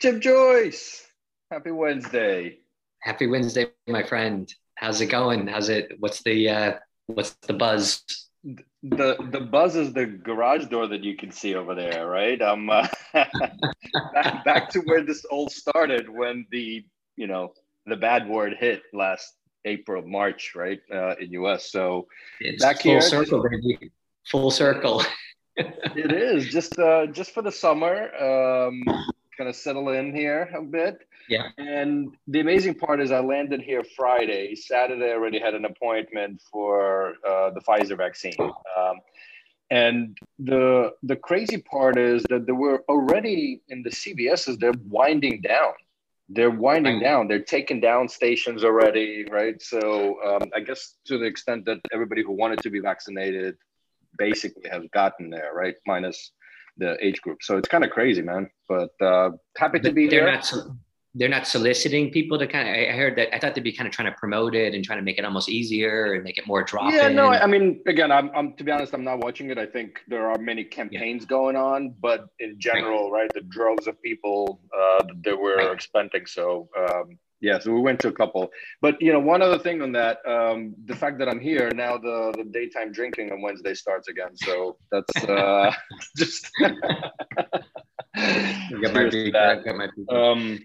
Jim Joyce, happy Wednesday. Happy Wednesday, my friend. How's it going? How's it? What's the uh, what's the buzz? The the buzz is the garage door that you can see over there, right? I'm uh, back, back to where this all started when the you know the bad word hit last April, March, right, uh, in US. So it's back full here, circle, baby. Full circle. it is just uh, just for the summer. Um, kind of settle in here a bit. Yeah. And the amazing part is I landed here Friday. Saturday, I already had an appointment for uh, the Pfizer vaccine. Um, and the the crazy part is that they were already in the CVSs. They're winding down. They're winding right. down. They're taking down stations already, right? So um, I guess to the extent that everybody who wanted to be vaccinated basically has gotten there, right? Minus the age group. So it's kind of crazy, man. But uh, happy but to be they're here. Not, they're not soliciting people to kind of. I heard that. I thought they'd be kind of trying to promote it and trying to make it almost easier and make it more drop. Yeah, no. I mean, again, I'm, I'm to be honest, I'm not watching it. I think there are many campaigns yeah. going on, but in general, right, right the droves of people uh, that we're right. expending. So um, yeah, so we went to a couple. But you know, one other thing on that, um, the fact that I'm here now, the the daytime drinking on Wednesday starts again. So that's uh, just. get my peak, get my peak. Um,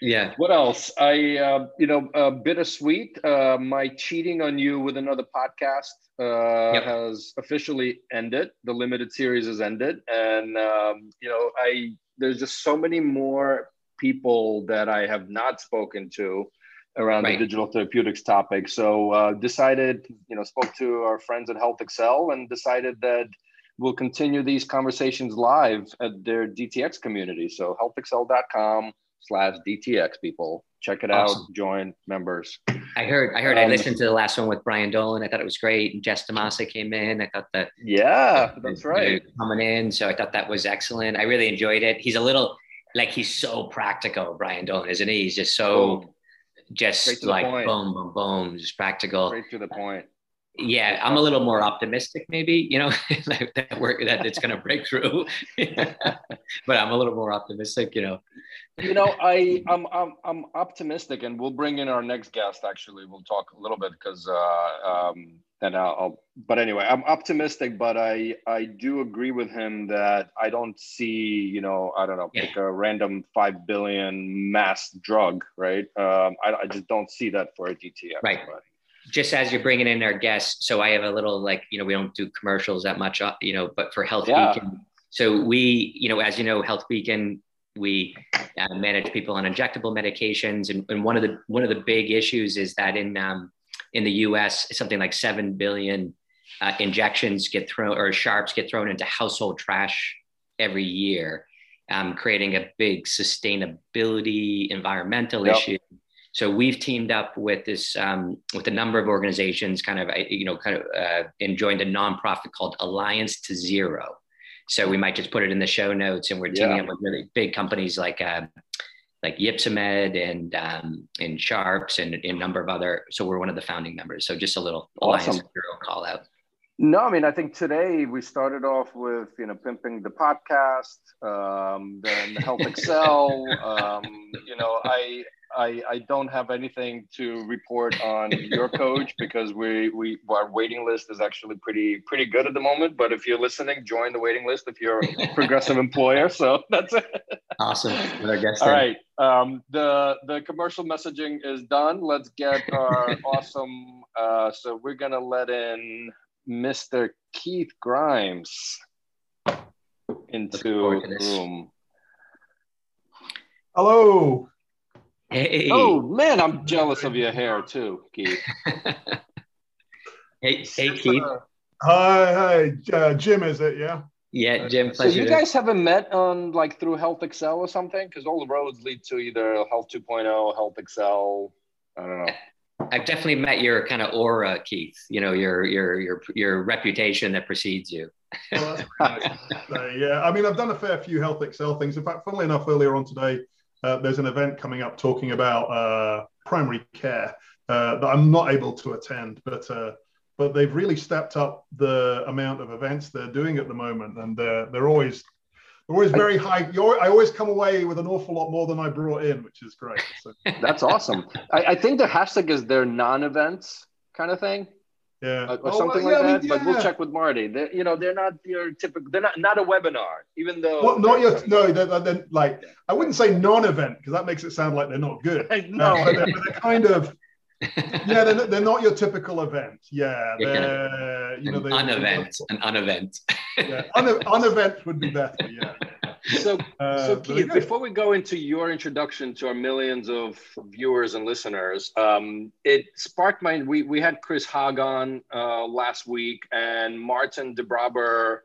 yeah. What else? I, uh, you know, uh, bittersweet. Uh, my cheating on you with another podcast uh, yep. has officially ended. The limited series has ended, and um, you know, I there's just so many more people that I have not spoken to around right. the digital therapeutics topic. So uh, decided, you know, spoke to our friends at HealthXL and decided that we'll continue these conversations live at their DTX community. So healthxl.com slash DTX people. Check it awesome. out. Join members. I heard. I heard. Um, I listened to the last one with Brian Dolan. I thought it was great. And Jess DaMassa came in. I thought that. Yeah, that's right. Coming in, so I thought that was excellent. I really enjoyed it. He's a little like he's so practical, Brian Dolan, isn't he? He's just so just like boom, boom, boom, just practical. Straight to the point. Yeah, I'm a little more optimistic, maybe, you know, that work that it's going to break through. but I'm a little more optimistic, you know. You know, I I'm, I'm I'm optimistic, and we'll bring in our next guest. Actually, we'll talk a little bit because uh, um, and I'll, I'll, but anyway i'm optimistic but i i do agree with him that i don't see you know i don't know pick a random 5 billion mass drug right um i, I just don't see that for a dtf right but. Just as you're bringing in our guests so i have a little like you know we don't do commercials that much uh, you know but for health yeah. beacon so we you know as you know HealthBeacon we uh, manage people on injectable medications and, and one of the one of the big issues is that in um, in the US, something like 7 billion uh, injections get thrown or sharps get thrown into household trash every year, um, creating a big sustainability environmental yep. issue. So we've teamed up with this um, with a number of organizations, kind of you know, kind of uh, and joined a nonprofit called Alliance to Zero. So we might just put it in the show notes, and we're teaming yeah. up with really big companies like uh, like Ypsomed and um, and Sharps and, and, a number of other. So we're one of the founding members. So just a little awesome. Alliance call out. No, I mean I think today we started off with you know pimping the podcast, um, then HealthXL. um, you know, I I, I don't have anything to report on your coach because we, we our waiting list is actually pretty pretty good at the moment. But if you're listening, join the waiting list if you're a progressive employer. So that's it. Awesome. All right. Um, the the commercial messaging is done. Let's get our awesome. Uh, so we're gonna let in Mr. Keith Grimes into the room. Hello. Hey. Oh man, I'm jealous of your hair too, Keith. hey, hey, Keith. Uh, hi, hi, uh, Jim. Is it? Yeah. Yeah, Jim. So you guys haven't met on like through HealthXL or something? Because all the roads lead to either Health 2.0, HealthXL. I don't know. I've definitely met your kind of aura, Keith. You know, your your your your reputation that precedes you. well, yeah, I mean, I've done a fair few HealthXL things. In fact, funnily enough, earlier on today, uh, there's an event coming up talking about uh, primary care uh, that I'm not able to attend, but uh, but they've really stepped up the amount of events they're doing at the moment, and they're they're always they're always very high. You're, I always come away with an awful lot more than I brought in, which is great. So. That's awesome. I, I, think the hashtag is their non-events kind of thing. Yeah, uh, or oh, something well, yeah, like that. I mean, yeah. But we'll check with Marty. They're, you know, they're not your typical. They're not not a webinar, even though. Well, not your no. They're, they're like I wouldn't say non-event because that makes it sound like they're not good. no, uh, but they're, they're kind of yeah, they're, they're not your typical event. Yeah, they're you know an unevent, an unevent. yeah, un- unevent would be better. Yeah. So, uh, so Keith, before we go into your introduction to our millions of viewers and listeners, um, it sparked my. We we had Chris Hogg on uh, last week, and Martin de Braber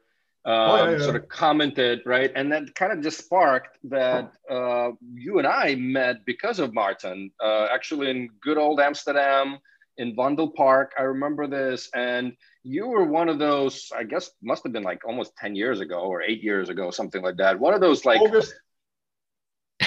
um, oh, yeah, yeah. sort of commented, right? And that kind of just sparked that uh, you and I met because of Martin, uh, actually in good old Amsterdam in Vondel Park. I remember this. And you were one of those, I guess, must have been like almost 10 years ago or eight years ago, something like that. One of those like. August.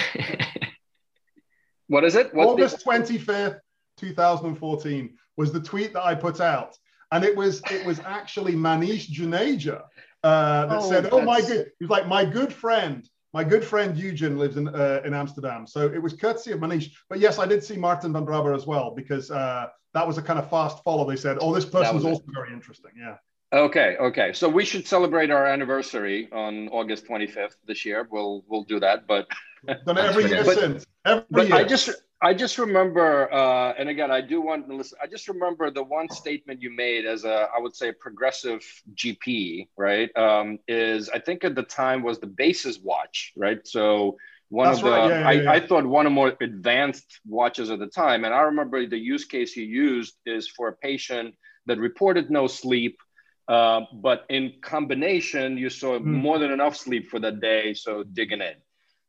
what is it? What's August the... 25th, 2014 was the tweet that I put out. And it was it was actually Manish Juneja uh, that oh, said, "Oh my good," he was like, "My good friend." My good friend Eugene lives in uh, in Amsterdam, so it was courtesy of Manish. But yes, I did see Martin van Braber as well because uh, that was a kind of fast follow. They said, "Oh, this person was also very interesting." Yeah. Okay, okay. So we should celebrate our anniversary on August 25th this year. We'll we'll do that, but done every year but, since. Every but year. I just I just remember, uh, and again, I do want to listen. I just remember the one statement you made as a, I would say, a progressive GP, right? Um, is I think at the time was the Basis watch, right? So one That's of the, right. yeah, yeah, yeah. I, I, thought one of more advanced watches at the time, and I remember the use case you used is for a patient that reported no sleep, uh, but in combination, you saw mm. more than enough sleep for that day, so digging in.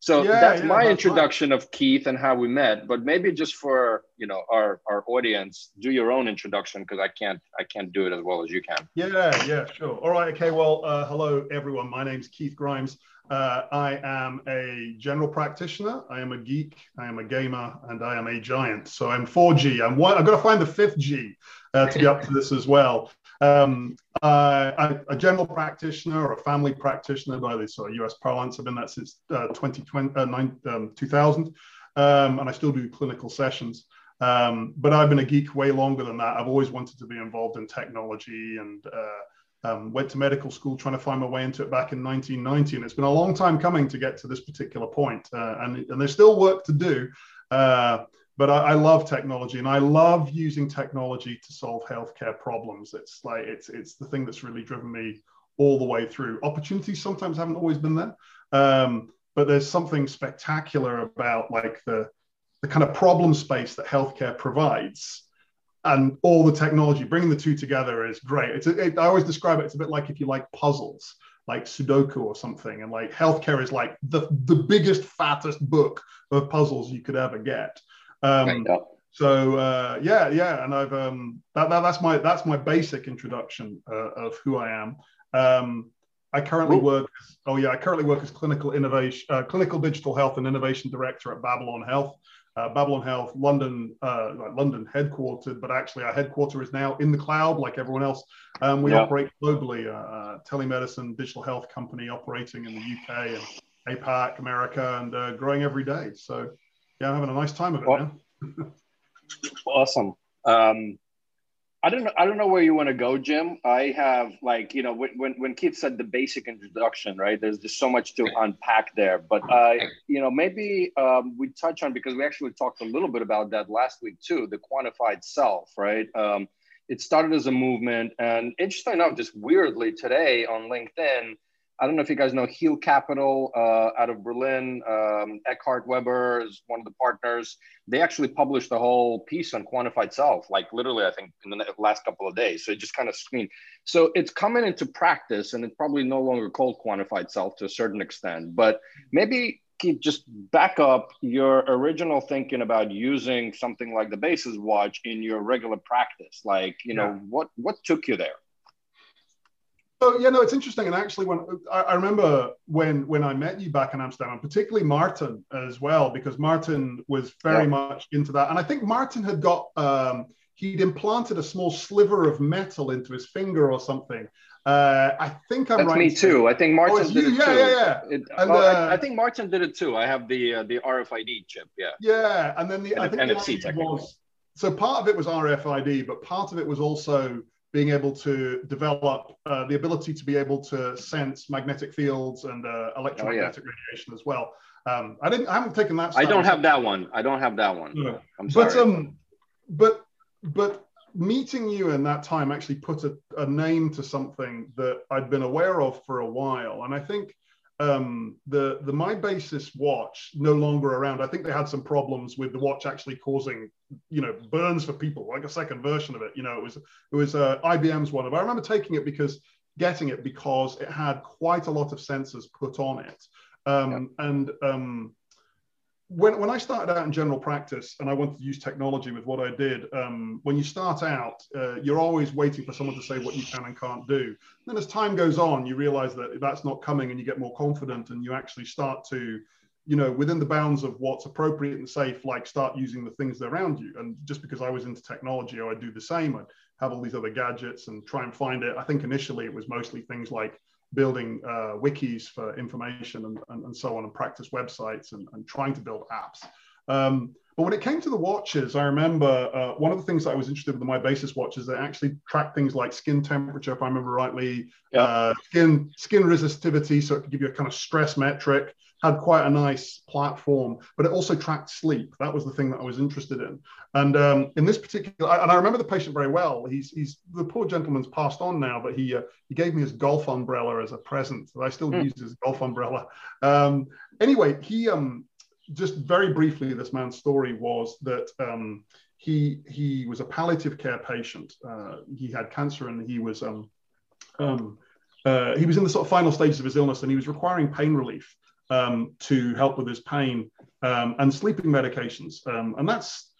So that's my that's introduction of Keith and how we met. But maybe just for you know our our audience, do your own introduction because I can't I can't do it as well as you can. Yeah, yeah, sure. All right, okay. Well, uh, hello everyone. My name's Keith Grimes. Uh, I am a general practitioner. I am a geek. I am a gamer, and I am a giant. So I'm 4G. I'm one. I've got to find the fifth G uh, to be up to this as well. Um, I'm a general practitioner or a family practitioner by the sort of US parlance. I've been that since uh, 2020, uh, nine, um, 2000, um, and I still do clinical sessions. Um, but I've been a geek way longer than that. I've always wanted to be involved in technology and uh, um, went to medical school trying to find my way into it back in 1990. And it's been a long time coming to get to this particular point. Uh, and, and there's still work to do. Uh, but I, I, love technology and I love using technology to solve healthcare problems. It's like it's it's the thing that's really driven me all the way through. Opportunities sometimes haven't always been there, um, but there's something spectacular about like the the kind of problem space that healthcare provides and all the technology bringing the two together is great it's a, it, i always describe it it's a bit like if you like puzzles like sudoku or something and like healthcare is like the, the biggest fattest book of puzzles you could ever get um, right, So uh, yeah, yeah, and I've um, that, that, that's my that's my basic introduction uh, of who I am. Um, I currently Ooh. work. Oh yeah, I currently work as clinical innovation, uh, clinical digital health and innovation director at Babylon Health. Uh, Babylon Health, London, uh, like London headquartered, but actually our headquarter is now in the cloud, like everyone else. Um, we yeah. operate globally, uh, uh telemedicine, digital health company operating in the UK and APAC, America, and uh, growing every day. So yeah, I'm having a nice time of it, man. awesome. Um, I don't know. I don't know where you want to go, Jim. I have like you know when when Keith said the basic introduction, right? There's just so much to unpack there. But uh, you know maybe um, we touch on because we actually talked a little bit about that last week too. The quantified self, right? Um, it started as a movement, and interesting enough, just weirdly today on LinkedIn, I don't know if you guys know Heal Capital uh, out of Berlin. Um, Eckhart Weber is one of the partners. They actually published a whole piece on quantified self, like literally, I think, in the last couple of days. So it just kind of screened. So it's coming into practice, and it's probably no longer called quantified self to a certain extent. But maybe keep just back up your original thinking about using something like the Basis watch in your regular practice. Like, you know, what what took you there? So yeah, no, it's interesting. And actually, when I, I, remember when when I met you back in Amsterdam, and particularly Martin as well, because Martin was very yeah. much into that. And I think Martin had got um, he'd implanted a small sliver of metal into his finger or something. Uh, I think I'm That's right. me too. I think Martin oh, did you? it yeah, too. Yeah, yeah, it, and, well, uh, I, I, think Martin did it too. I have the uh, the RFID chip. Yeah. Yeah, and then the and I think NFC technically. was so part of it was RFID, but part of it was also being able to develop uh, the ability to be able to sense magnetic fields and uh, electromagnetic oh, yeah. radiation as well. Um, I didn't. I haven't taken that. I don't have that one. I don't have that one. No. I'm sorry. But um, but but meeting you in that time actually put a, a, name to something that I'd been aware of for a while, and I think um, the the myBasis watch no longer around. I think they had some problems with the watch actually causing you know burns for people, like a second version of it. You know, it was it was uh, IBM's one of. I remember taking it because getting it because it had quite a lot of sensors put on it, um, yeah. and um, when, when I started out in general practice and I wanted to use technology with what I did, um, when you start out, uh, you're always waiting for someone to say what you can and can't do. And then as time goes on, you realize that that's not coming and you get more confident and you actually start to, you know, within the bounds of what's appropriate and safe, like start using the things around you. And just because I was into technology, I'd do the same. I'd have all these other gadgets and try and find it. I think initially it was mostly things like building uh, wikis for information and, and, and, so on and practice websites and, and trying to build apps. Um, but when it came to the watches, I remember uh, one of the things that I was interested with the myBasis watches, they actually track things like skin temperature, if I remember rightly, yeah. uh, skin skin resistivity, so it could give you a kind of stress metric had quite a nice platform, but it also tracked sleep. That was the thing that I was interested in. And um, in this particular, and I remember the patient very well. He's he's the poor gentleman's passed on now, but he uh, he gave me his golf umbrella as a present. That I still mm. use his golf umbrella. Um, anyway, he um, just very briefly, this man's story was that. Um, he, he was a palliative care patient. Uh, he had cancer and he was um, um, uh, he was in the sort of final stages of his illness and he was requiring pain relief um, to help with his pain um, and sleeping medications. Um, and that's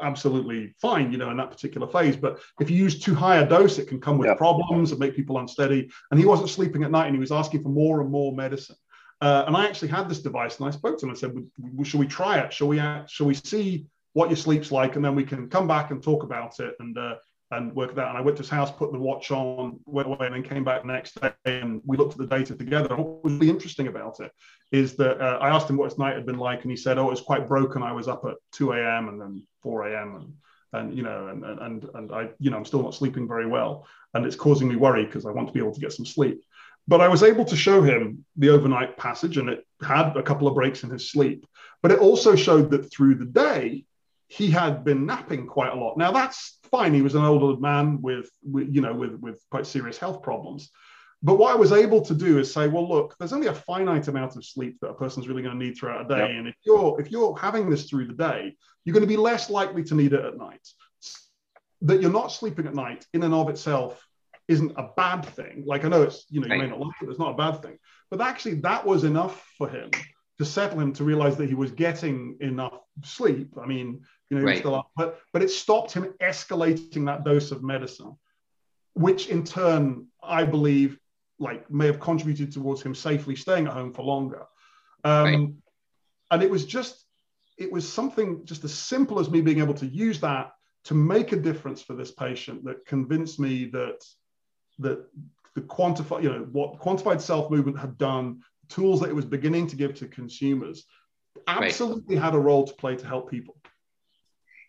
absolutely fine, you know, in that particular phase. But if you use too high a dose, it can come with problems and make people unsteady. And he wasn't sleeping at night and he was asking for more and more medicine. Uh, and I actually had this device and I spoke to him and said, well, should we try it? Shall we, shall we see what your sleep's like? And then we can come back and talk about it. And uh, and work that. And I went to his house, put the watch on, went away, and then came back the next day and we looked at the data together. What was really interesting about it is that uh, I asked him what his night had been like, and he said, "Oh, it was quite broken. I was up at 2 a.m. and then 4 a.m. and and you know, and and and I, you know, I'm still not sleeping very well, and it's causing me worry because I want to be able to get some sleep." But I was able to show him the overnight passage, and it had a couple of breaks in his sleep. But it also showed that through the day, he had been napping quite a lot. Now that's fine. He was an older man with, with, you know, with, with quite serious health problems. But what I was able to do is say, well, look, there's only a finite amount of sleep that a person's really going to need throughout a day. Yep. And if you're if you're having this through the day, you're going to be less likely to need it at night. That you're not sleeping at night in and of itself isn't a bad thing. Like I know it's, you know, you right. may not like it, it's not a bad thing. But actually that was enough for him to settle him to realize that he was getting enough sleep. I mean, you know, right. still but but it stopped him escalating that dose of medicine, which in turn, I believe, like may have contributed towards him safely staying at home for longer. Um, right. And it was just, it was something just as simple as me being able to use that to make a difference for this patient that convinced me that that the quantify, you know, what quantified self movement had done, tools that it was beginning to give to consumers, absolutely right. had a role to play to help people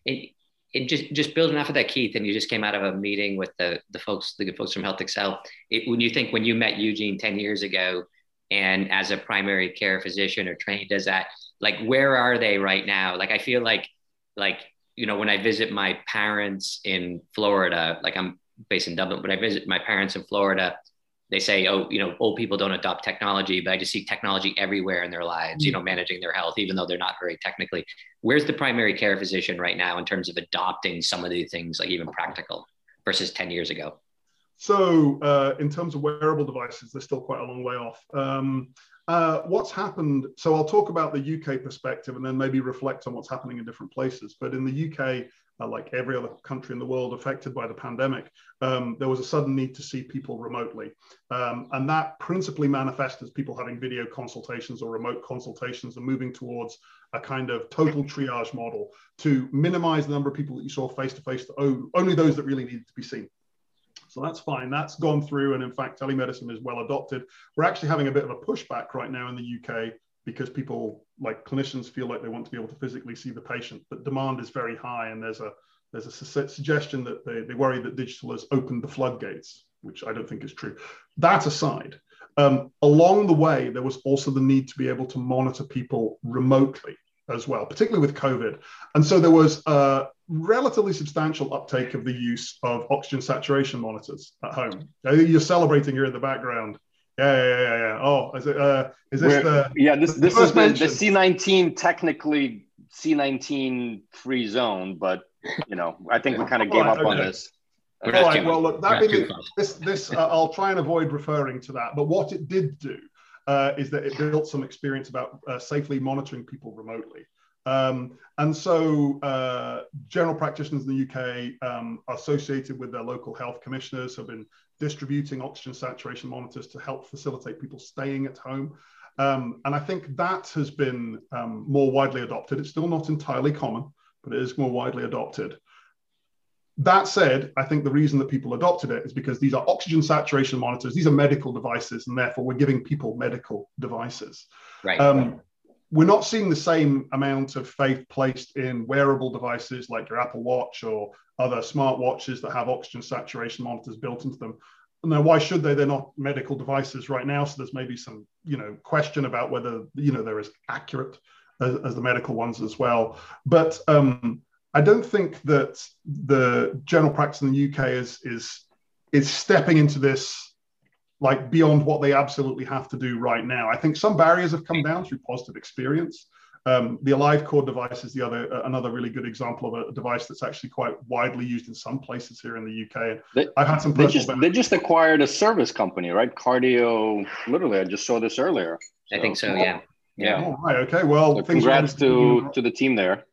it, it just just building off of that, Keith, and you just came out of a meeting with the the folks, the folks from HealthXL. It, when you think when you met Eugene ten years ago, and as a primary care physician or trained as that, like where are they right now? Like I feel like like you know when I visit my parents in Florida, like I'm based in Dublin, but I visit my parents in Florida they say, oh, you know, old people don't adopt technology, but I just see technology everywhere in their lives, you know, managing their health, even though they're not very technically. Where's the primary care physician right now in terms of adopting some of these things, like even practical versus 10 years ago? So, uh, in terms of wearable devices, they're still quite a long way off. Um, uh, what's happened? So, I'll talk about the UK perspective and then maybe reflect on what's happening in different places. But in the UK, uh, like every other country in the world affected by the pandemic, um, there was a sudden need to see people remotely. Um, and that principally manifested as people having video consultations or remote consultations and moving towards a kind of total triage model to minimize the number of people that you saw face to face to only those that really needed to be seen. So that's fine. That's gone through. And in fact, telemedicine is well adopted. We're actually having a bit of a pushback right now in the UK because people, like clinicians, feel like they want to be able to physically see the patient, but demand is very high. And there's a there's a su- suggestion that they, they worry that digital has opened the floodgates, which I don't think is true. That aside, um, along the way, there was also the need to be able to monitor people remotely as well, particularly with COVID. And so there was a relatively substantial uptake of the use of oxygen saturation monitors at home. You're celebrating here in the background. Yeah, yeah, yeah, yeah. Oh, is it? Uh, is this We're, the? Yeah, this this is the, the C19 technically C19 free zone, but you know, I think we kind of gave right, up okay. on this. All right. Well, look, that being this, this uh, I'll try and avoid referring to that. But what it did do uh, is that it built some experience about uh, safely monitoring people remotely. Um, and so, uh, general practitioners in the UK um, associated with their local health commissioners have been distributing oxygen saturation monitors to help facilitate people staying at home. Um, and I think that has been um, more widely adopted. It's still not entirely common, but it is more widely adopted. That said, I think the reason that people adopted it is because these are oxygen saturation monitors. These are medical devices, and therefore we're giving people medical devices. Right. Um, we're not seeing the same amount of faith placed in wearable devices like your Apple Watch or other smart watches that have oxygen saturation monitors built into them. Now, why should they? They're not medical devices right now, so there's maybe some, you know, question about whether you know they're as accurate as, as the medical ones as well. But um, I don't think that the general practice in the UK is is is stepping into this like beyond what they absolutely have to do right now. I think some barriers have come down through positive experience. Um, the AliveCor device is the other uh, another really good example of a, device that's actually quite widely used in some places here in the UK. They, I've had some. They just, they just acquired a service company, right? Cardio. Literally, I just saw this earlier. So. I think so. Yeah. Yeah. Oh, right. Okay. Well, so congrats to to the team there.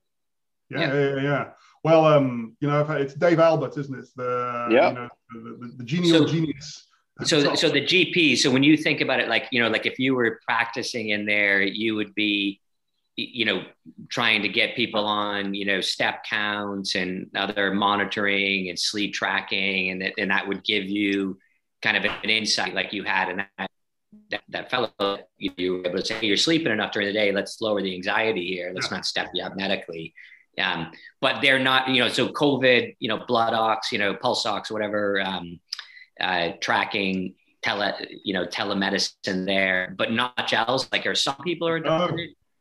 Yeah, yeah, yeah, yeah. Well, um, you know, it's Dave Albert, isn't it? the yeah, you know, the, the, the genial so, genius. So, so the GP. So when you think about it, like you know, like if you were practicing in there, you would be, you know, trying to get people on, you know, step counts and other monitoring and sleep tracking, and that and that would give you kind of an insight, like you had in that that, that fellow, you were able to say, hey, you're sleeping enough during the day. Let's lower the anxiety here. Let's not step you up medically. Um, but they're not, you know, so COVID, you know, blood ox, you know, pulse ox, whatever, um, uh, tracking tele, you know, telemedicine there, but not else. Like, are some people are? No,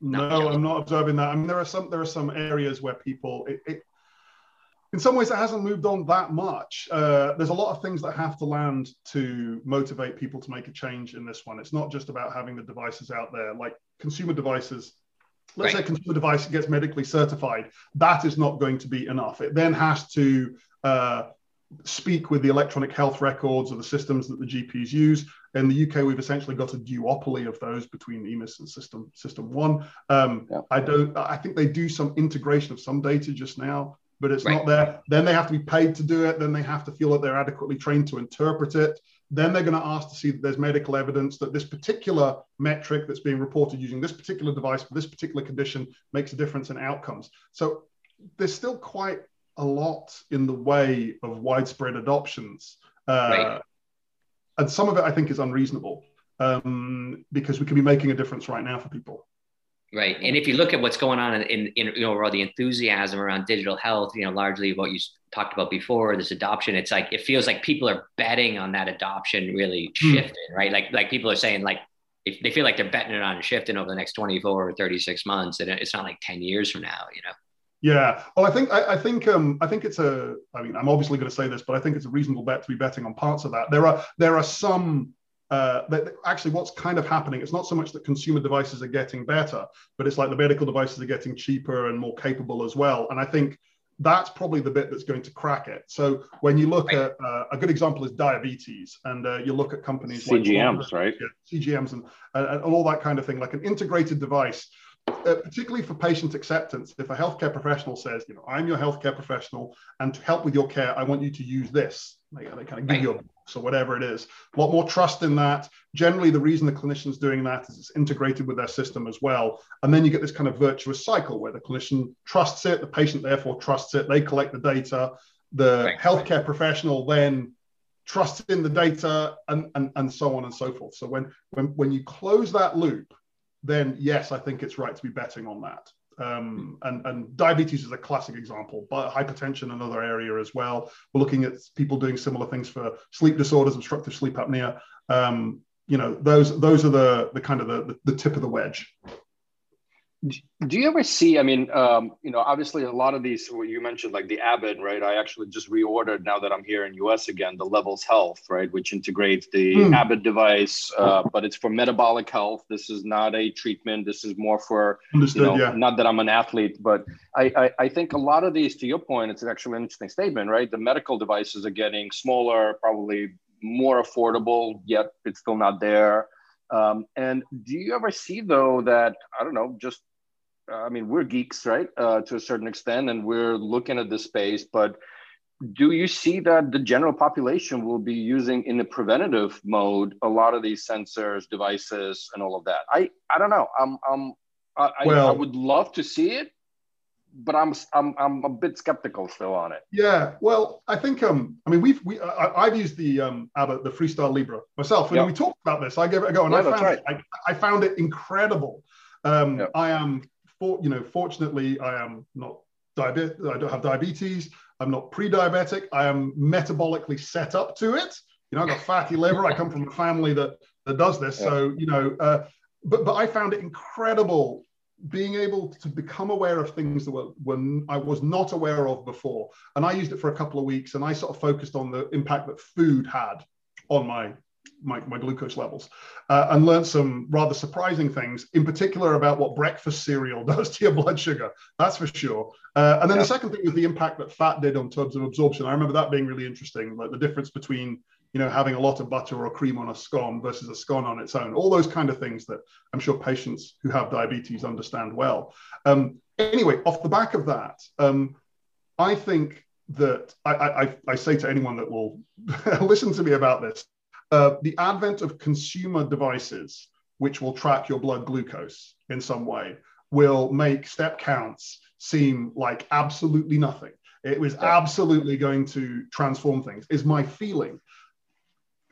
no I'm not observing that. I mean, there are some there are some areas where people it, it in some ways it hasn't moved on that much uh, there's a lot of things that have to land to motivate people to make a change in this one it's not just about having the devices out there like consumer devices let's right. say consumer device gets medically certified that is not going to be enough it then has to uh, speak with the electronic health records or the systems that the GPs use. In the UK, we've essentially got a duopoly of those between EMIS and System SystmOne. Um, yeah. I don't. I think they do some integration of some data just now, but it's right. not there. Then they have to be paid to do it. Then they have to feel that they're adequately trained to interpret it. Then they're going to ask to see that there's medical evidence that this particular metric that's being reported using this particular device for this particular condition makes a difference in outcomes. So there's still quite a lot in the way of widespread adoptions. Uh, right. And some of it I think is unreasonable um, because we could be making a difference right now for people. Right. And if you look at what's going on in, in, in you know, overall the enthusiasm around digital health, you know, largely what you talked about before, this adoption, it's like, it feels like people are betting on that adoption really hmm. shifting, right? Like, like people are saying like, if they feel like they're betting it on shifting over the next 24 or 36 months, and it's not like 10 years from now, you know? Yeah. Well, I think I, I, think um, I think it's a. I mean, I'm obviously going to say this, but I think it's a reasonable bet to be betting on parts of that. There are there are some. Uh, that actually, what's kind of happening? It's not so much that consumer devices are getting better, but it's like the medical devices are getting cheaper and more capable as well. And I think that's probably the bit that's going to crack it. So when you look at uh, a good example is diabetes, and uh, you look at companies CGMs, like right? Yeah, CGMs and, and all that kind of thing, like an integrated device uh, particularly for patient acceptance, if a healthcare professional says, you know, I'm your healthcare professional, and to help with your care, I want you to use this, they, they kind of give you a box or whatever it is. A lot more trust in that. Generally, the reason the clinician's doing that is it's integrated with their system as well. And then you get this kind of virtuous cycle where the clinician trusts it, the patient therefore trusts it, they collect the data, the right. healthcare professional then trusts in the data, and, and, and so on and so forth. So when, when, when you close that loop, then yes, I think it's right to be betting on that. Um, and, and diabetes is a classic example, but hypertension another area as well. We're looking at people doing similar things for sleep disorders, obstructive sleep apnea. Um, you know, those those are the the kind of the, the tip of the wedge do you ever see i mean um, you know obviously a lot of these what you mentioned like the abbott right? I actually just reordered now that i'm here in us again the levels health right? Which integrates the mm. abbott device uh, but it's for metabolic health. This is not a treatment. This is more for Understood, you know, yeah. not that i'm an athlete but I, I, I think a lot of these to your point it's actually an interesting statement right? The medical devices are getting smaller probably more affordable yet it's still not there. Um, and do you ever see though that I don't know, just I mean, we're geeks, right, uh, to a certain extent, and we're looking at this space. But do you see that the general population will be using in the preventative mode a lot of these sensors, devices, and all of that? I I don't know. I'm I'm I, well, I, I would love to see it, but I'm I'm I'm a bit skeptical still on it. Yeah, well, I think um, I mean we've we I, have used the um Abbott the Freestyle Libre myself, and yep. we talked about this. I gave it a go, and yeah, I found right. it, I, I found it incredible. Um, yep. I am for you know fortunately I am not diabetic. I don't have diabetes. I'm not pre-diabetic. I am metabolically set up to it. You know, I've got fatty liver. I come from a family that that does this, yep. so you know. Uh, but but I found it incredible being able to become aware of things that were, were I was not aware of before. And I used it for a couple of weeks and I sort of focused on the impact that food had on my my, my glucose levels uh, and learned some rather surprising things, in particular about what breakfast cereal does to your blood sugar. That's for sure. Uh, and then yeah. the second thing was the impact that fat did on terms of absorption. I remember that being really interesting, like the difference between you know, having a lot of butter or cream on a scone versus a scone on its own, all those kind of things that I'm sure patients who have diabetes understand well. Um, anyway, off the back of that, um, I think that I, I, I, say to anyone that will listen to me about this, uh, the advent of consumer devices which will track your blood glucose in some way will make step counts seem like absolutely nothing. It was absolutely going to transform things, is my feeling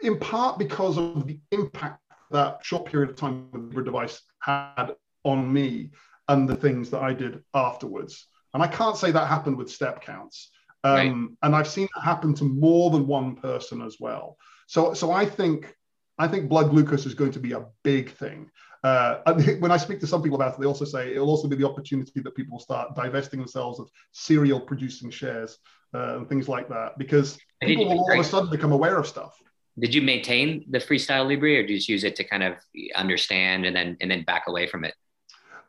in part because of the impact that short period of time with the device had on me and the things that I did afterwards. And I can't say that happened with step counts. Um, right. And I've seen that happen to more than one person as well. So, so I think I think blood glucose is going to be a big thing. Uh, when I speak to some people about it, they also say it'll also be the opportunity that people start divesting themselves of cereal producing shares uh, and things like that because people will all of a sudden become aware of stuff did you maintain the freestyle libre or did you just use it to kind of understand and then and then back away from it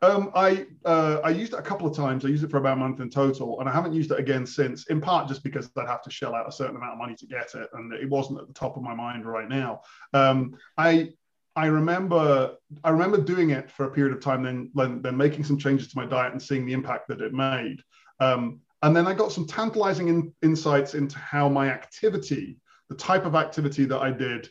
um, I uh, I used it a couple of times. I used it for about a month in total, and I haven't used it again since. In part just because I'd have to shell out a certain amount of money to get it, and it wasn't at the top of my mind right now. Um, I I remember I remember doing it for a period of time, then then making some changes to my diet and seeing the impact that it made. Um, and then I got some tantalizing in, insights into how my activity the type of activity that I did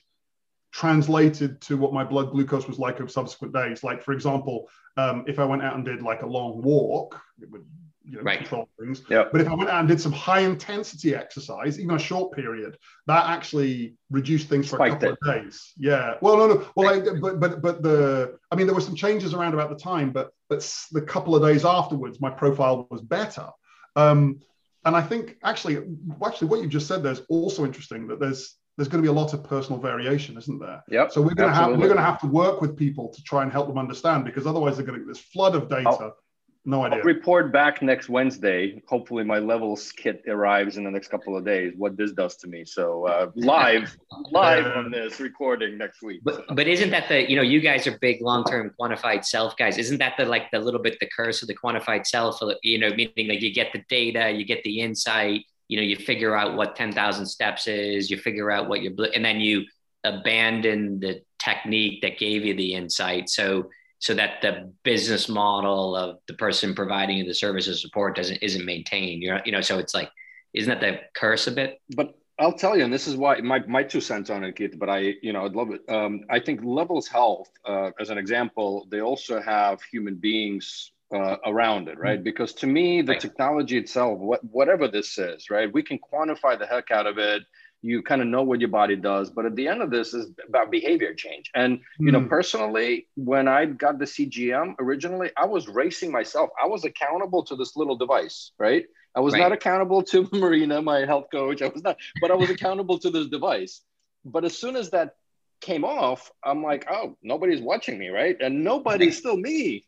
translated to what my blood glucose was like over subsequent days. Like, for example, um, if I went out and did like a long walk, it would you know, right. control things. Yep. But if I went out and did some high intensity exercise, even a short period, that actually reduced things for Spiked a couple it. of days. Yeah. Well, no, no. Well, I, but but but the I mean, there were some changes around about the time, but but the couple of days afterwards, my profile was better. Um, and I think actually, actually, what you just said there's also interesting that there's there's going to be a lot of personal variation, isn't there? Yeah. So we're going to have we're going to have to work with people to try and help them understand because otherwise they're going to get this flood of data I'll, no idea. I'll report back next Wednesday. Hopefully, my levels kit arrives in the next couple of days. What this does to me. So uh, live, live on this recording next week. But, but isn't that the you know you guys are big long term quantified self guys? Isn't that the like the little bit the curse of the quantified self? You know, meaning like you get the data, you get the insight. You know, you figure out what ten thousand steps is. You figure out what you're, and then you abandon the technique that gave you the insight. So so that the business model of the person providing you the services support doesn't isn't maintained. You're you know, so it's like, isn't that the curse a bit? But I'll tell you, and this is why my, my two cents on it, Keith, but I, you know, I'd love it. Um, I think Levels Health, uh, as an example, they also have human beings uh, around it, right? Mm-hmm. Because to me, the right. technology itself, what, whatever this is, right, we can quantify the heck out of it you kind of know what your body does but at the end of this is about behavior change and you know hmm. personally when i got the cgm originally i was racing myself i was accountable to this little device right i was right. not accountable to marina my health coach i was not but i was accountable to this device but as soon as that came off i'm like oh nobody's watching me right and nobody's still me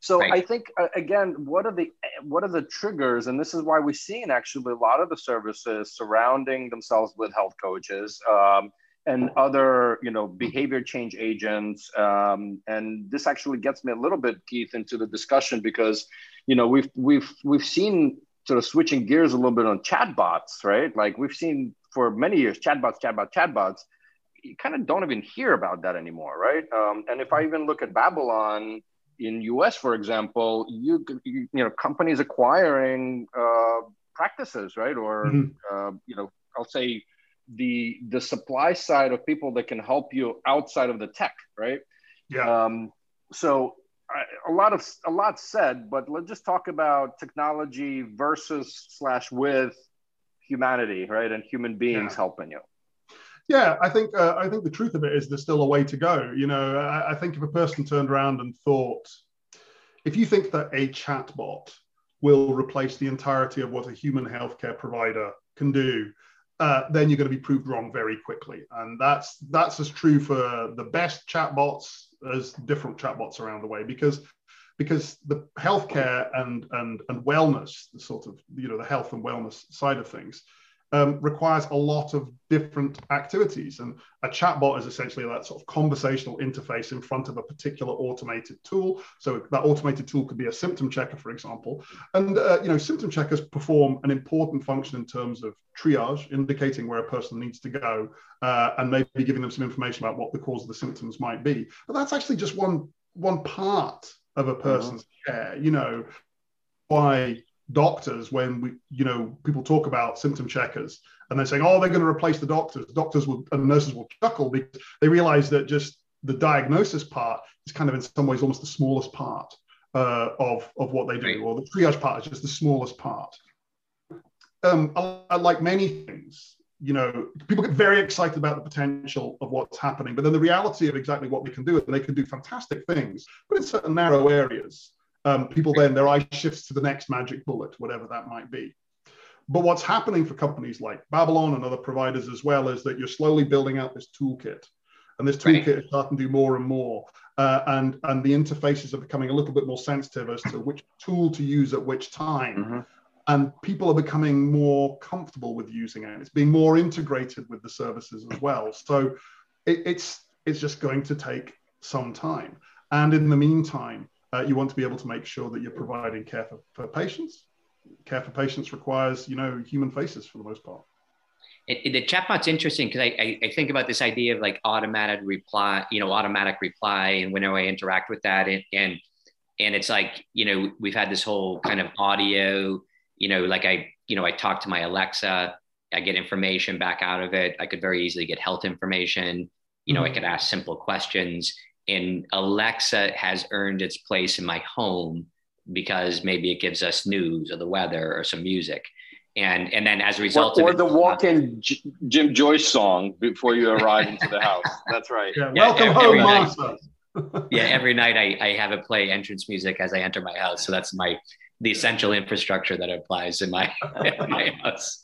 so right. I think uh, again, what are the what are the triggers, and this is why we're seeing actually a lot of the services surrounding themselves with health coaches um, and other you know behavior change agents. Um, and this actually gets me a little bit, Keith, into the discussion because you know we've we've we've seen sort of switching gears a little bit on chatbots, right? Like we've seen for many years chatbots, chatbots, chatbots. You kind of don't even hear about that anymore, right? Um, and if I even look at Babylon, in US, for example, you you, you know companies acquiring uh, practices, right? Or mm-hmm. uh, you know, I'll say the the supply side of people that can help you outside of the tech, right? Yeah. Um, so I, a lot of a lot said, but let's just talk about technology versus slash with humanity, right? And human beings yeah. helping you. Yeah, I think uh, I think the truth of it is there's still a way to go. You know, I, I think if a person turned around and thought, if you think that a chatbot will replace the entirety of what a human healthcare provider can do, uh, then you're going to be proved wrong very quickly. And that's that's as true for the best chatbots as different chatbots around the way because because the healthcare and and and wellness, the sort of you know the health and wellness side of things, um, requires a lot of different activities. And a chatbot is essentially that sort of conversational interface in front of a particular automated tool. So that automated tool could be a symptom checker, for example. And uh, you know, symptom checkers perform an important function in terms of triage, indicating where a person needs to go, uh, and maybe giving them some information about what the cause of the symptoms might be. But that's actually just one one part of a person's mm-hmm. care. You know, why doctors when we you know people talk about symptom checkers and they're saying oh they're going to replace the doctors. Doctors will and nurses will chuckle because they realize that just the diagnosis part is kind of in some ways almost the smallest part uh, of of what they do right. or the triage part is just the smallest part. Um, like many things you know people get very excited about the potential of what's happening but then the reality of exactly what they can do and they can do fantastic things but in certain narrow areas um, people then their eye shifts to the next magic bullet, whatever that might be. But what's happening for companies like Babylon and other providers as well is that you're slowly building out this toolkit. And this toolkit right. is starting to do more and more. Uh, and, and the interfaces are becoming a little bit more sensitive as to which tool to use at which time. Mm-hmm. And people are becoming more comfortable with using it. It's being more integrated with the services as well. So it, it's, it's just going to take some time. And in the meantime, uh, you want to be able to make sure that you're providing care for, for patients. Care for patients requires, you know, human faces for the most part. It, it, the chatbot's interesting because I, I, I, think about this idea of like automatic reply, you know, automatic reply, and when I interact with that, and, and and it's like you know we've had this whole kind of audio, you know, like I you know I talk to my Alexa, I get information back out of it. I could very easily get health information. You know, mm-hmm. I could ask simple questions, and Alexa has earned its place in my home because maybe it gives us news or the weather or some music. And, and then as a result or, or the uh, walk-in J- Jim Joyce song before you arrive into the house. That's right. Yeah, welcome yeah, home, night, yeah, every night I, I have it play entrance music as I enter my house. So that's my the essential infrastructure that applies in my, in my house.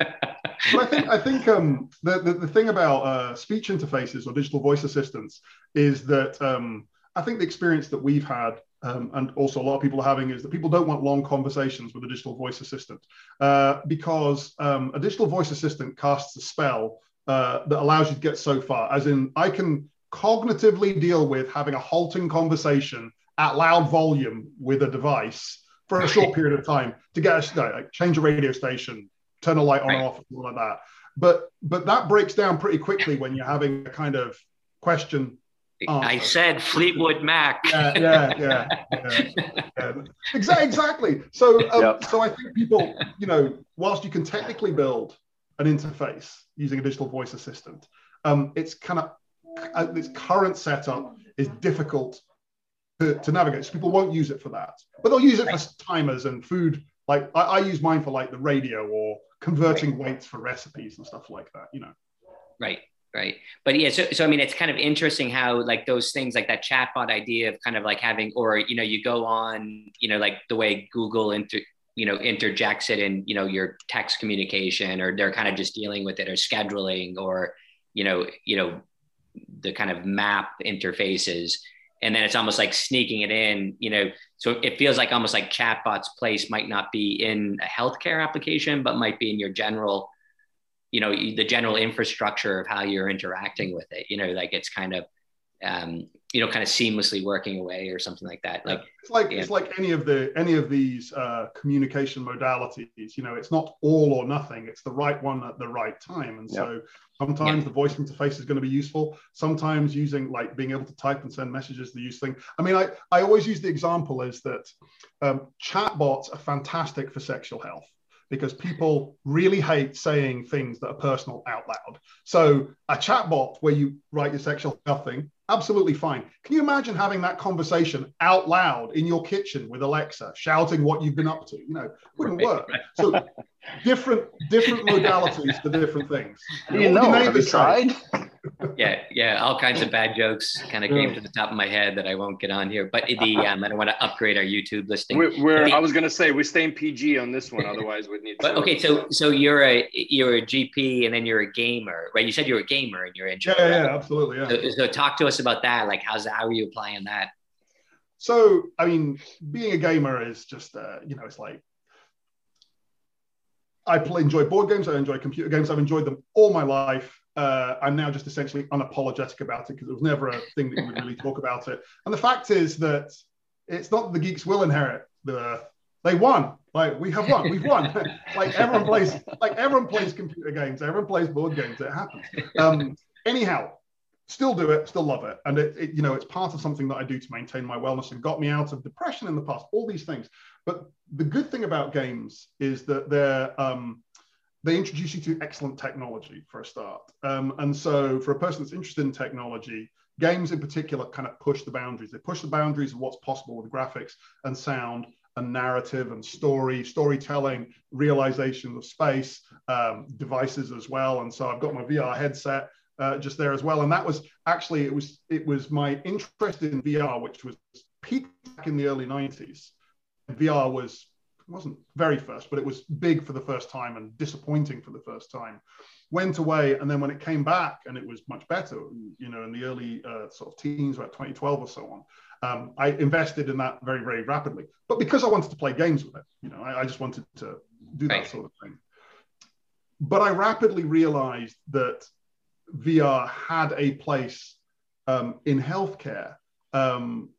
I think I think um, the, the, the thing about uh, speech interfaces or digital voice assistants is that um, I think the experience that we've had um, and also a lot of people are having is that people don't want long conversations with a digital voice assistant uh, because um, a digital voice assistant casts a spell uh, that allows you to get so far. As in, I can cognitively deal with having a halting conversation at loud volume with a device for a short period of time to get us like change a radio station, turn a light on right. or off, all like that. But but that breaks down pretty quickly when you're having a kind of question. Answer. I said Fleetwood Mac. Yeah, yeah, yeah. yeah, yeah. Exactly, exactly. So, um, yep. so I think people, you know, whilst you can technically build an interface using a digital voice assistant, um, it's kind of uh, its current setup is difficult to, to navigate. So people won't use it for that, but they'll use it for timers and food. Like I, I use mine for like the radio or converting weights for recipes and stuff like that. You know. Right. Right. But yeah, so, so I mean, it's kind of interesting how like those things like that chatbot idea of kind of like having, or, you know, you go on, you know, like the way Google inter, you know, interjects it in, you know, your text communication, or they're kind of just dealing with it or scheduling or, you know, you know, the kind of map interfaces. And then it's almost like sneaking it in, you know, so it feels like almost like chatbot's place might not be in a healthcare application, but might be in your general you know the general infrastructure of how you're interacting with it you know? Like it's kind of um, you know kind of seamlessly working away or something like that like it's like yeah. it's like any of the any of these uh, communication modalities you know it's not all or nothing it's the right one at the right time and yep. so sometimes yep. the voice interface is going to be useful sometimes using like being able to type and send messages the use thing i mean i i always use the example is that um, chatbots are fantastic for sexual health because people really hate saying things that are personal out loud. So a chatbot where you write your sexual health thing, absolutely fine. Can you imagine having that conversation out loud in your kitchen with Alexa, shouting what you've been up to? You know, wouldn't work. So different different modalities for different things. You, you know, have you tried? Yeah, yeah, all kinds of bad jokes kind of came to the top of my head that I won't get on here. But the um, I don't want to upgrade our YouTube listing. We're, we're the, I was gonna say we're staying PG on this one, otherwise we'd need. But okay, so so you're a you're a GP and then you're a gamer, right? You said you're a gamer and you're in. Yeah, yeah, yeah, absolutely. Yeah. So, so talk to us about that. Like, how's how are you applying that? So, I mean, being a gamer is just, uh, you know, it's like I play, enjoy board games. I enjoy computer games. I've enjoyed them all my life uh, I'm now just essentially unapologetic about it because it was never a thing that you would really talk about it. And the fact is that it's not the geeks will inherit the earth. they won. Like we have won. We've won. like everyone plays. Like everyone plays computer games. Everyone plays board games. It happens. Um, anyhow, still do it. Still love it. And it, it, you know, it's part of something that I do to maintain my wellness and got me out of depression in the past. All these things. But the good thing about games is that they're um, they introduce you to excellent technology for a start. Um, and so, for a person that's interested in technology, games in particular kind of push the boundaries. They push the boundaries of what's possible with graphics and sound and narrative and story, storytelling, realization of space, um, devices as well. And so, I've got my VR headset. Uh, just there as well, and that was actually it was it was my interest in VR, which was peaked back in the early '90s. VR was wasn't very first, but it was big for the first time and disappointing for the first time. Went away, and then when it came back and it was much better, you know, in the early uh, sort of teens, about 2012 or so on, um, I invested in that very, very rapidly. But because I wanted to play games with it, you know, I, I just wanted to do that sort of thing. But I rapidly realized that VR had a place um, in healthcare um,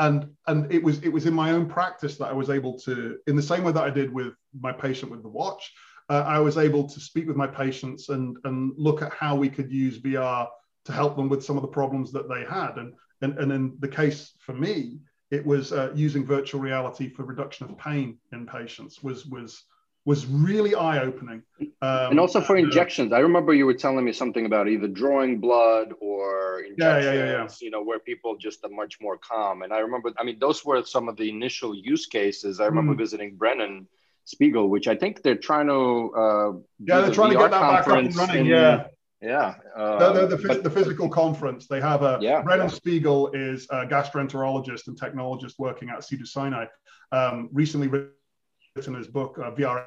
and and it was it was in my own practice that I was able to, in the same way that I did with my patient with the watch, uh, I was able to speak with my patients and and look at how we could use VR to help them with some of the problems that they had. And and, and in the case for me, it was uh, using virtual reality for reduction of pain in patients was was was really eye opening. Um, and also for uh, injections. I remember you were telling me something about either drawing blood or injections, yeah, yeah, yeah, yeah. you know, where people just are much more calm. And I remember, I mean, those were some of the initial use cases. I remember mm. visiting Brennan Spiegel, which I think they're trying to. Uh, yeah, they're trying VR to get that back up and running. In, yeah. Yeah. Uh, the, the, the, but, the, physical conference, they have a. Yeah, Brennan yeah. Spiegel is a gastroenterologist and technologist working at Cedar Sinai. Um, recently written his book, uh, VR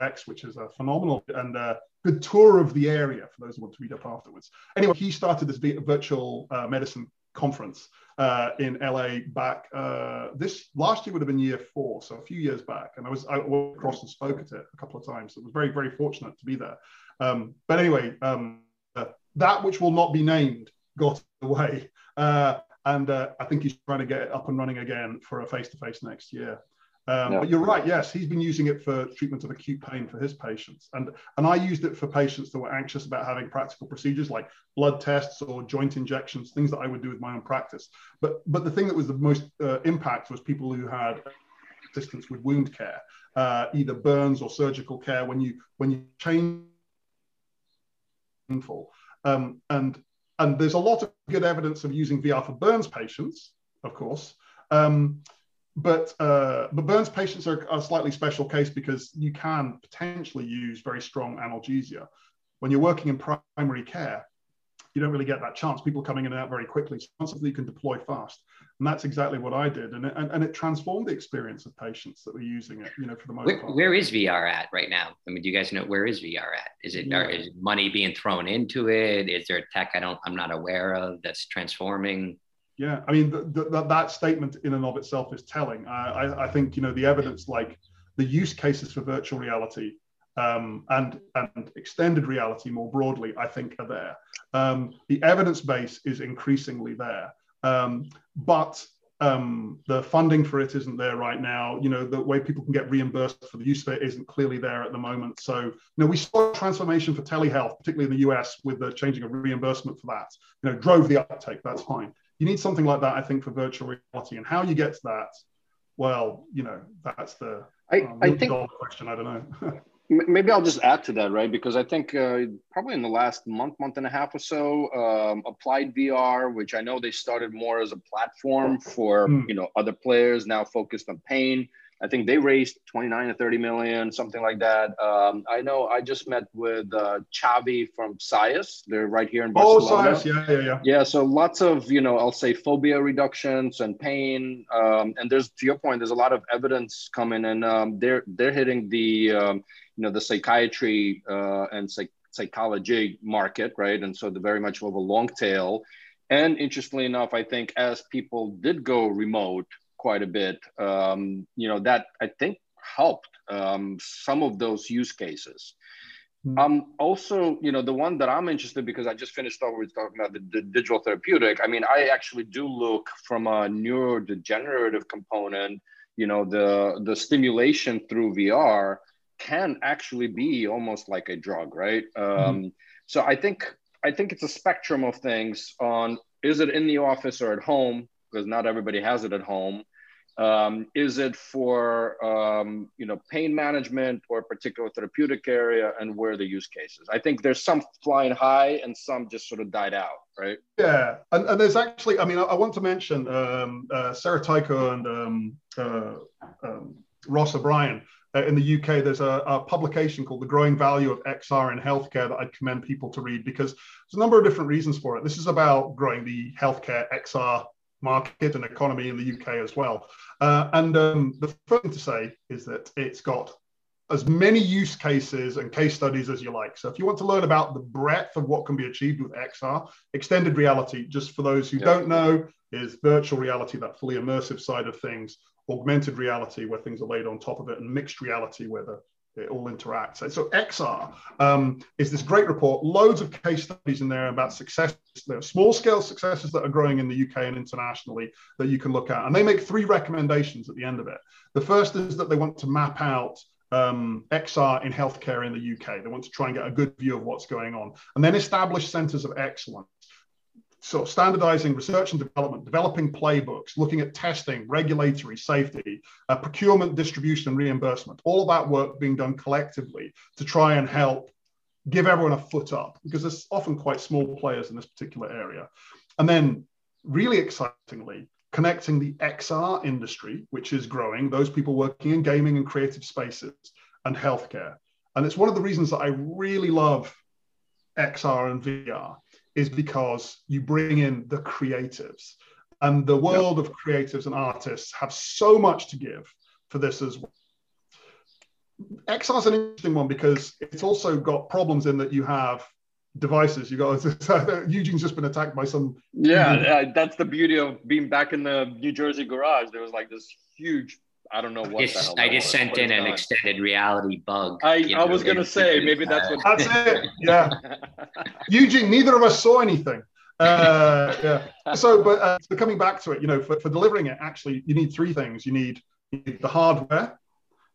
X, which is a phenomenal and uh, good tour of the area for those who want to read up afterwards. Anyway, he started this virtual uh, medicine conference uh, in LA back uh, this last year would have been year four, so a few years back. And I was I walked across and spoke at it a couple of times. So it was very very fortunate to be there. Um, but anyway, um, uh, that which will not be named got away. Uh, and uh, I think he's trying to get it up and running again for a face to face next year. Um, But you're right. Yes, he's been using it for treatment of acute pain for his patients, and and I used it for patients that were anxious about having practical procedures like blood tests or joint injections, things that I would do with my own practice. But but the thing that was the most uh, impact was people who had assistance with wound care, uh, either burns or surgical care. When you when you change painful, um, and and there's a lot of good evidence of using VR for burns patients, of course. Um, but uh, but Burns patients are a slightly special case because you can potentially use very strong analgesia. when you're working in primary care, you don't really get that chance. People coming in and out very quickly. So something you can deploy fast. And that's exactly what I did. And it, and, and it transformed the experience of patients that were using it, you know, for the most where, part. Where is VR at right now? I mean, do you guys know where is VR at? Is it yeah. is money being thrown into it? Is there tech I don't I'm not aware of that's transforming? Yeah, I mean, the, the, that statement in and of itself is telling. I, I, I think, you know, the evidence like the use cases for virtual reality um, and, and extended reality more broadly, I think, are there. Um, the evidence base is increasingly there. Um, but um, the funding for it isn't there right now. You know, the way people can get reimbursed for the use of it isn't clearly there at the moment. So, you know, we saw transformation for telehealth, particularly in the US, with the changing of reimbursement for that. You know, drove the uptake. That's fine. You need something like that, I think, for virtual reality. And how you get to that, well, you know, that's the I, um, I think question. I don't know. Maybe I'll just add to that, right? Because I think uh, probably in the last month, month and a half or so, um, Applied VR, which I know they started more as a platform for mm. you know other players, now focused on pain. I think they raised 29 to 30 million, something like that. Um, I know I just met with uh, Xavi from Psious. They're right here in oh, Barcelona. Oh, Psious, yeah, yeah, yeah. Yeah, so lots of, you know, I'll say phobia reductions and pain. Um, and there's, to your point, there's a lot of evidence coming and um, they're, they're hitting the, um, you know, the psychiatry uh, and psych- psychology market, right? And so they're very much of a long tail. And interestingly enough, I think as people did go remote, quite a bit. Um, you know, that I think helped um, some of those use cases. Mm-hmm. Um, also, you know, the one that I'm interested because I just finished over with talking about the, the, digital therapeutic. I mean, I actually do look from a neurodegenerative component. You know, the the stimulation through VR can actually be almost like a drug, right? Mm-hmm. Um, so I think I think it's a spectrum of things. On is it in the office or at home? Because not everybody has it at home. Um, is it for um, you know pain management or a particular therapeutic area, and where the use cases? I think there's some flying high and some just sort of died out, right? Yeah, and, and there's actually, I mean, I, I want to mention um, uh, Sarah Tycho and um, uh, um, Ross O'Brien. Uh, in the UK, there's a, a, publication called The Growing Value of XR in Healthcare that I'd commend people to read because there's a number of different reasons for it. This is about growing the healthcare XR market and economy in the UK as well. Uh, and um, the first thing to say is that it's got as many use cases and case studies as you like. So if you want to learn about the breadth of what can be achieved with XR, extended reality, just for those who don't know, is virtual reality, that fully immersive side of things, augmented reality where things are laid on top of it, and mixed reality where the it all interacts. So XR um, is this great report, loads of case studies in there about success, small scale successes that are growing in the UK and internationally that you can look at. And they make three recommendations at the end of it. The first is that they want to map out um, XR in healthcare in the UK. They want to try and get a good view of what's going on and then establish centers of excellence so standardizing research and development, developing playbooks, looking at testing, regulatory, safety, uh, procurement, distribution, and reimbursement, all of that work being done collectively to try and help give everyone a foot up because there's often quite small players in this particular area. And then, really excitingly, connecting the XR industry, which is growing, those people working in gaming and creative spaces, and healthcare. And it's one of the reasons that I really love XR and VR is because you bring in the creatives. And the world yep. of creatives and artists have so much to give for this as well. XR is an interesting one because it's also got problems in that you have devices. You got Eugene's just been attacked by some. Yeah, uh, that's the beauty of being back in the New Jersey garage. There was like this huge I don't know what. I just, I just sent in an extended reality bug. I, I know, was gonna say maybe that's what. That's it. Yeah, Eugene. Neither of us saw anything. Uh, yeah. So, but uh, so coming back to it, you know, for, for delivering it, actually, you need three things. You need, you need the hardware,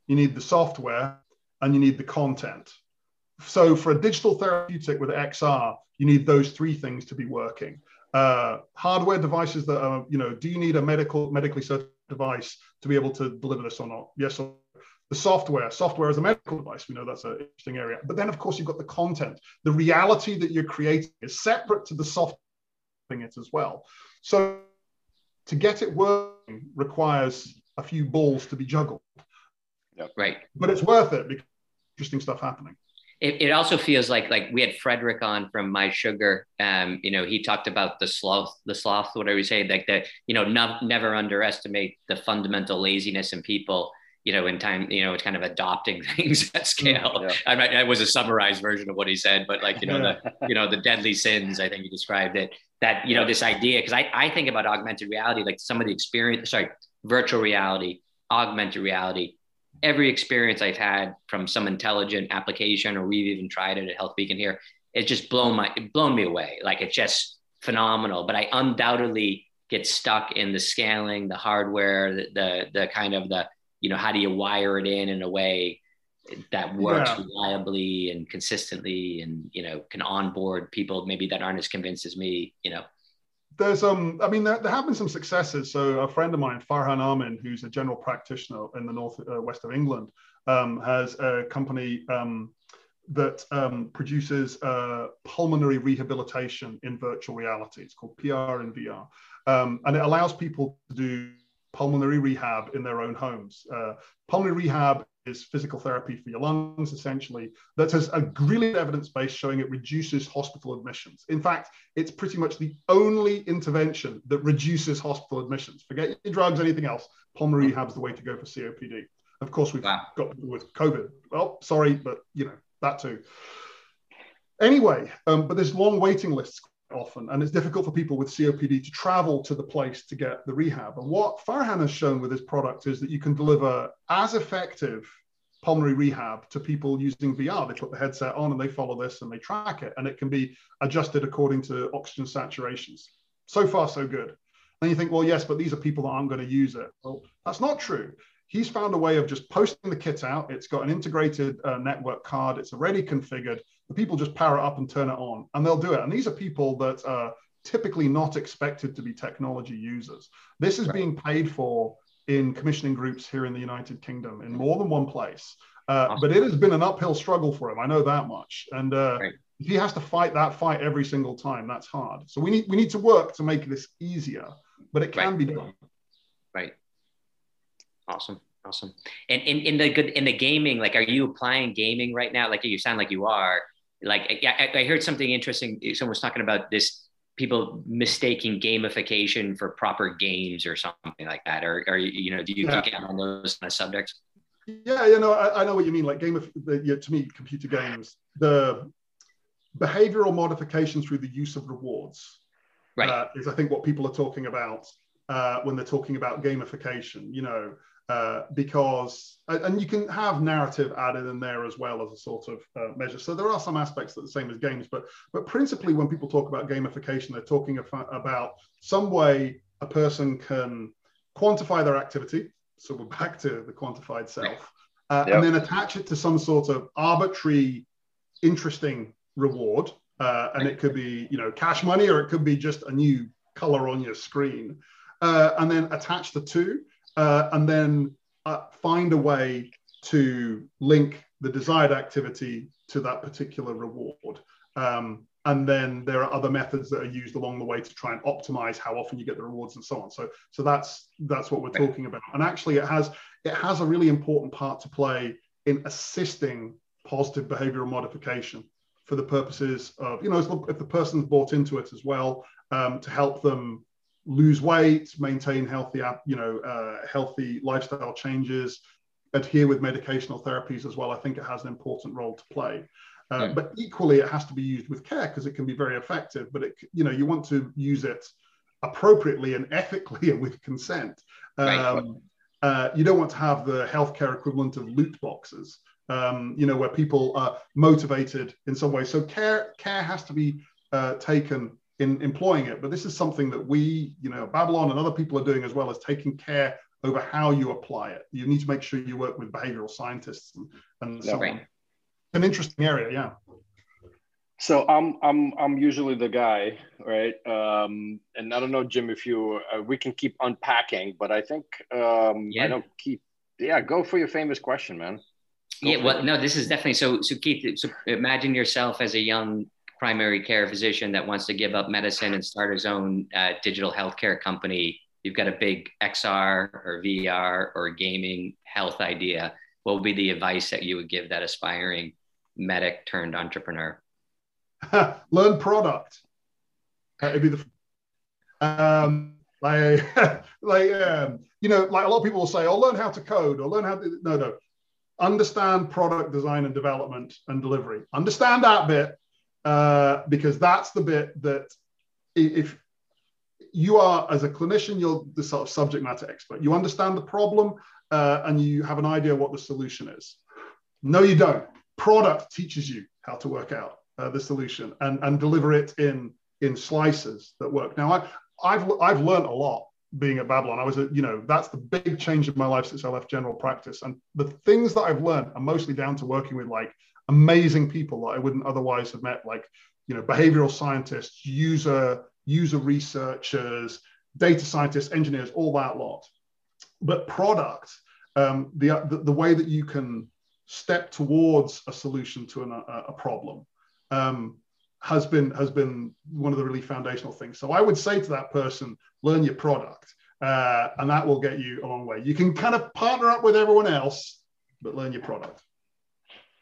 you need the software, and you need the content. So, for a digital therapeutic with XR, you need those three things to be working. Uh, hardware devices that are, you know, do you need a medical medically certified device to be able to deliver this or not. Yes, or the software, software as a medical device, we know that's an interesting area. But then, of course, you've got the content. The reality that you're creating is separate to the software it as well. So to get it working requires a few balls to be juggled. Yep. Right. But it's worth it because interesting stuff happening. It, it also feels like like we had Frederik on from mySugr. Um, you know, he talked about the sloth, the sloth, whatever you say, like that. You know, no, never underestimate the fundamental laziness in people. You know, in time, you know, it's kind of adopting things at scale. Mm, yeah. I mean, that was a summarized version of what he said, but like you know, the you know the deadly sins. I think he described it. That you know this idea because I I think about augmented reality like some of the experience. Sorry, virtual reality, augmented reality every experience I've had from some intelligent application, or we've even tried it at HealthBeacon here, it's just blown my it blown me away. Like it's just phenomenal. But I undoubtedly get stuck in the scaling, the hardware, the the, the kind of the you know how do you wire it in in a way that works yeah. reliably and consistently, and you know can onboard people maybe that aren't as convinced as me. You know there's um i mean there, there, have been some successes. So a friend of mine Farhan Amin who's a general practitioner in the north uh, west of england um, has a company um, that um, produces uh, pulmonary rehabilitation in virtual reality. It's called pr in vr um, and it allows people to do pulmonary rehab in their own homes. Uh, pulmonary rehab is physical therapy for your lungs, essentially, that has a really evidence base showing it reduces hospital admissions. In fact, it's pretty much the only intervention that reduces hospital admissions. Forget your drugs, anything else. Pulmonary the way to go for COPD. Of course, we've wow. got with COVID. Well, sorry, but you know that too. Anyway, um, but there's long waiting lists often, and it's difficult for people with COPD to travel to the place to get the rehab. And what Farhan has shown with his product is that you can deliver as effective pulmonary rehab to people using VR. They put the headset on and they follow this and they track it, and it can be adjusted according to oxygen saturations. So far, so good. Then you think, well, yes, but these are people that aren't going to use it. Well, that's not true. He's found a way of just posting the kit out. It's got an integrated uh, network card. It's already configured the people just power it up and turn it on, and they'll do it. And these are people that are typically not expected to be technology users. This is right. being paid for in commissioning groups here in the United Kingdom in more than one place. Uh, awesome. But it has been an uphill struggle for him. I know that much. And uh, right. if he has to fight that fight every single time, that's hard. So we need we need to work to make this easier, but it can right. be done. Right. Awesome. Awesome. And in, in the good in the gaming, like, are you applying gaming right now? Like, you sound like you are like I, I heard something interesting. Someone was talking about this people mistaking gamification for proper games or something like that. Or, or you know, do you yeah. get on those kind of subjects? Yeah, you know, I, I know what you mean. Like game of the, yeah, to me, computer games, the behavioral modification through the use of rewards, right, uh, is I think what people are talking about uh, when they're talking about gamification. You know, uh, because and you can have narrative added in there as well as a sort of uh, measure. So there are some aspects that are the same as games, but but principally when people talk about gamification, they're talking about some way a person can quantify their activity. So we're back to the quantified self, uh, yep. and then attach it to some sort of arbitrary, interesting reward. Uh, and it could be you know cash money or it could be just a new color on your screen, uh, and then attach the two uh, and then uh, find a way to link the desired activity to that particular reward. Um, and then there are other methods that are used along the way to try and optimize how often you get the rewards and so on. So, so that's that's what we're talking about. And actually, it has it has a really important part to play in assisting positive behavioral modification for the purposes of you know if the person's bought into it as well um, to help them lose weight, maintain healthy, you know, uh, healthy lifestyle changes, adhere with medicational therapies as well. I think it has an important role to play. Uh, yeah. But equally, it has to be used with care because it can be very effective. But it, you know, you want to use it appropriately and ethically and with consent. Um, uh, you don't want to have the healthcare equivalent of loot boxes. Um, you know, where people are motivated in some way. So care care has to be uh, taken in employing it. But this is something that we, you know, Babylon and other people are doing as well as taking care over how you apply it. You need to make sure you work with behavioral scientists and, and so right. on. An interesting area, yeah. So I'm I'm I'm usually the guy, right? Um, and I don't know, Jim, if you uh, we can keep unpacking, but I think um, yeah. I don't keep. Yeah, go for your famous question, man. Go yeah, well, it. no, this is definitely so. So Keith, so imagine yourself as a young primary care physician that wants to give up medicine and start his own uh, digital healthcare company, you've got a big XR or VR or gaming health idea, what would be the advice that you would give that aspiring medic turned entrepreneur? learn product. It'd be the um, like like um, you know like a lot of people will say, "Oh, learn how to code or learn how to." No, no. Understand product design and development and delivery. Understand that bit uh, because that's the bit that if you are as a clinician, you're the sort of subject matter expert. You understand the problem uh, and you have an idea what the solution is. No, you don't. Product teaches you how to work out uh, the solution and, and deliver it in in slices that work. Now, I, I've I've learned a lot being at Babylon. I was, a, you know, that's the big change in my life since I left general practice. And the things that I've learned are mostly down to working with like amazing people that I wouldn't otherwise have met, like you know, behavioral scientists, user user researchers, data scientists, engineers, all that lot. But product, um, the, the, the way that you can step towards a solution to an, a, a, problem um, has been has been one of the really foundational things. So I would say to that person, learn your product, uh, and that will get you a long way. You can kind of partner up with everyone else, but learn your product.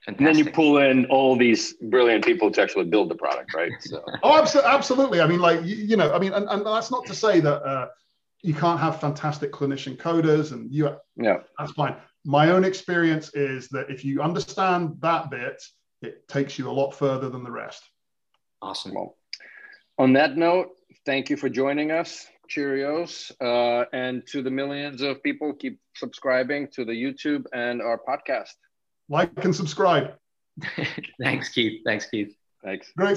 Fantastic. And then you pull in all these brilliant people to actually build the product, right? So. oh, absolutely. I mean, like you, you know, I mean, and, and that's not to say that uh, you can't have fantastic clinician coders, and you. Yeah, that's fine. My own experience is that if you understand that bit, it takes you a lot further than the rest. Awesome. Well, on that note, thank you for joining us. Cheerios. Uh, and to the millions of people, keep subscribing to the YouTube and our podcast like and subscribe. Thanks, Keith. Thanks, Keith. Thanks. Great.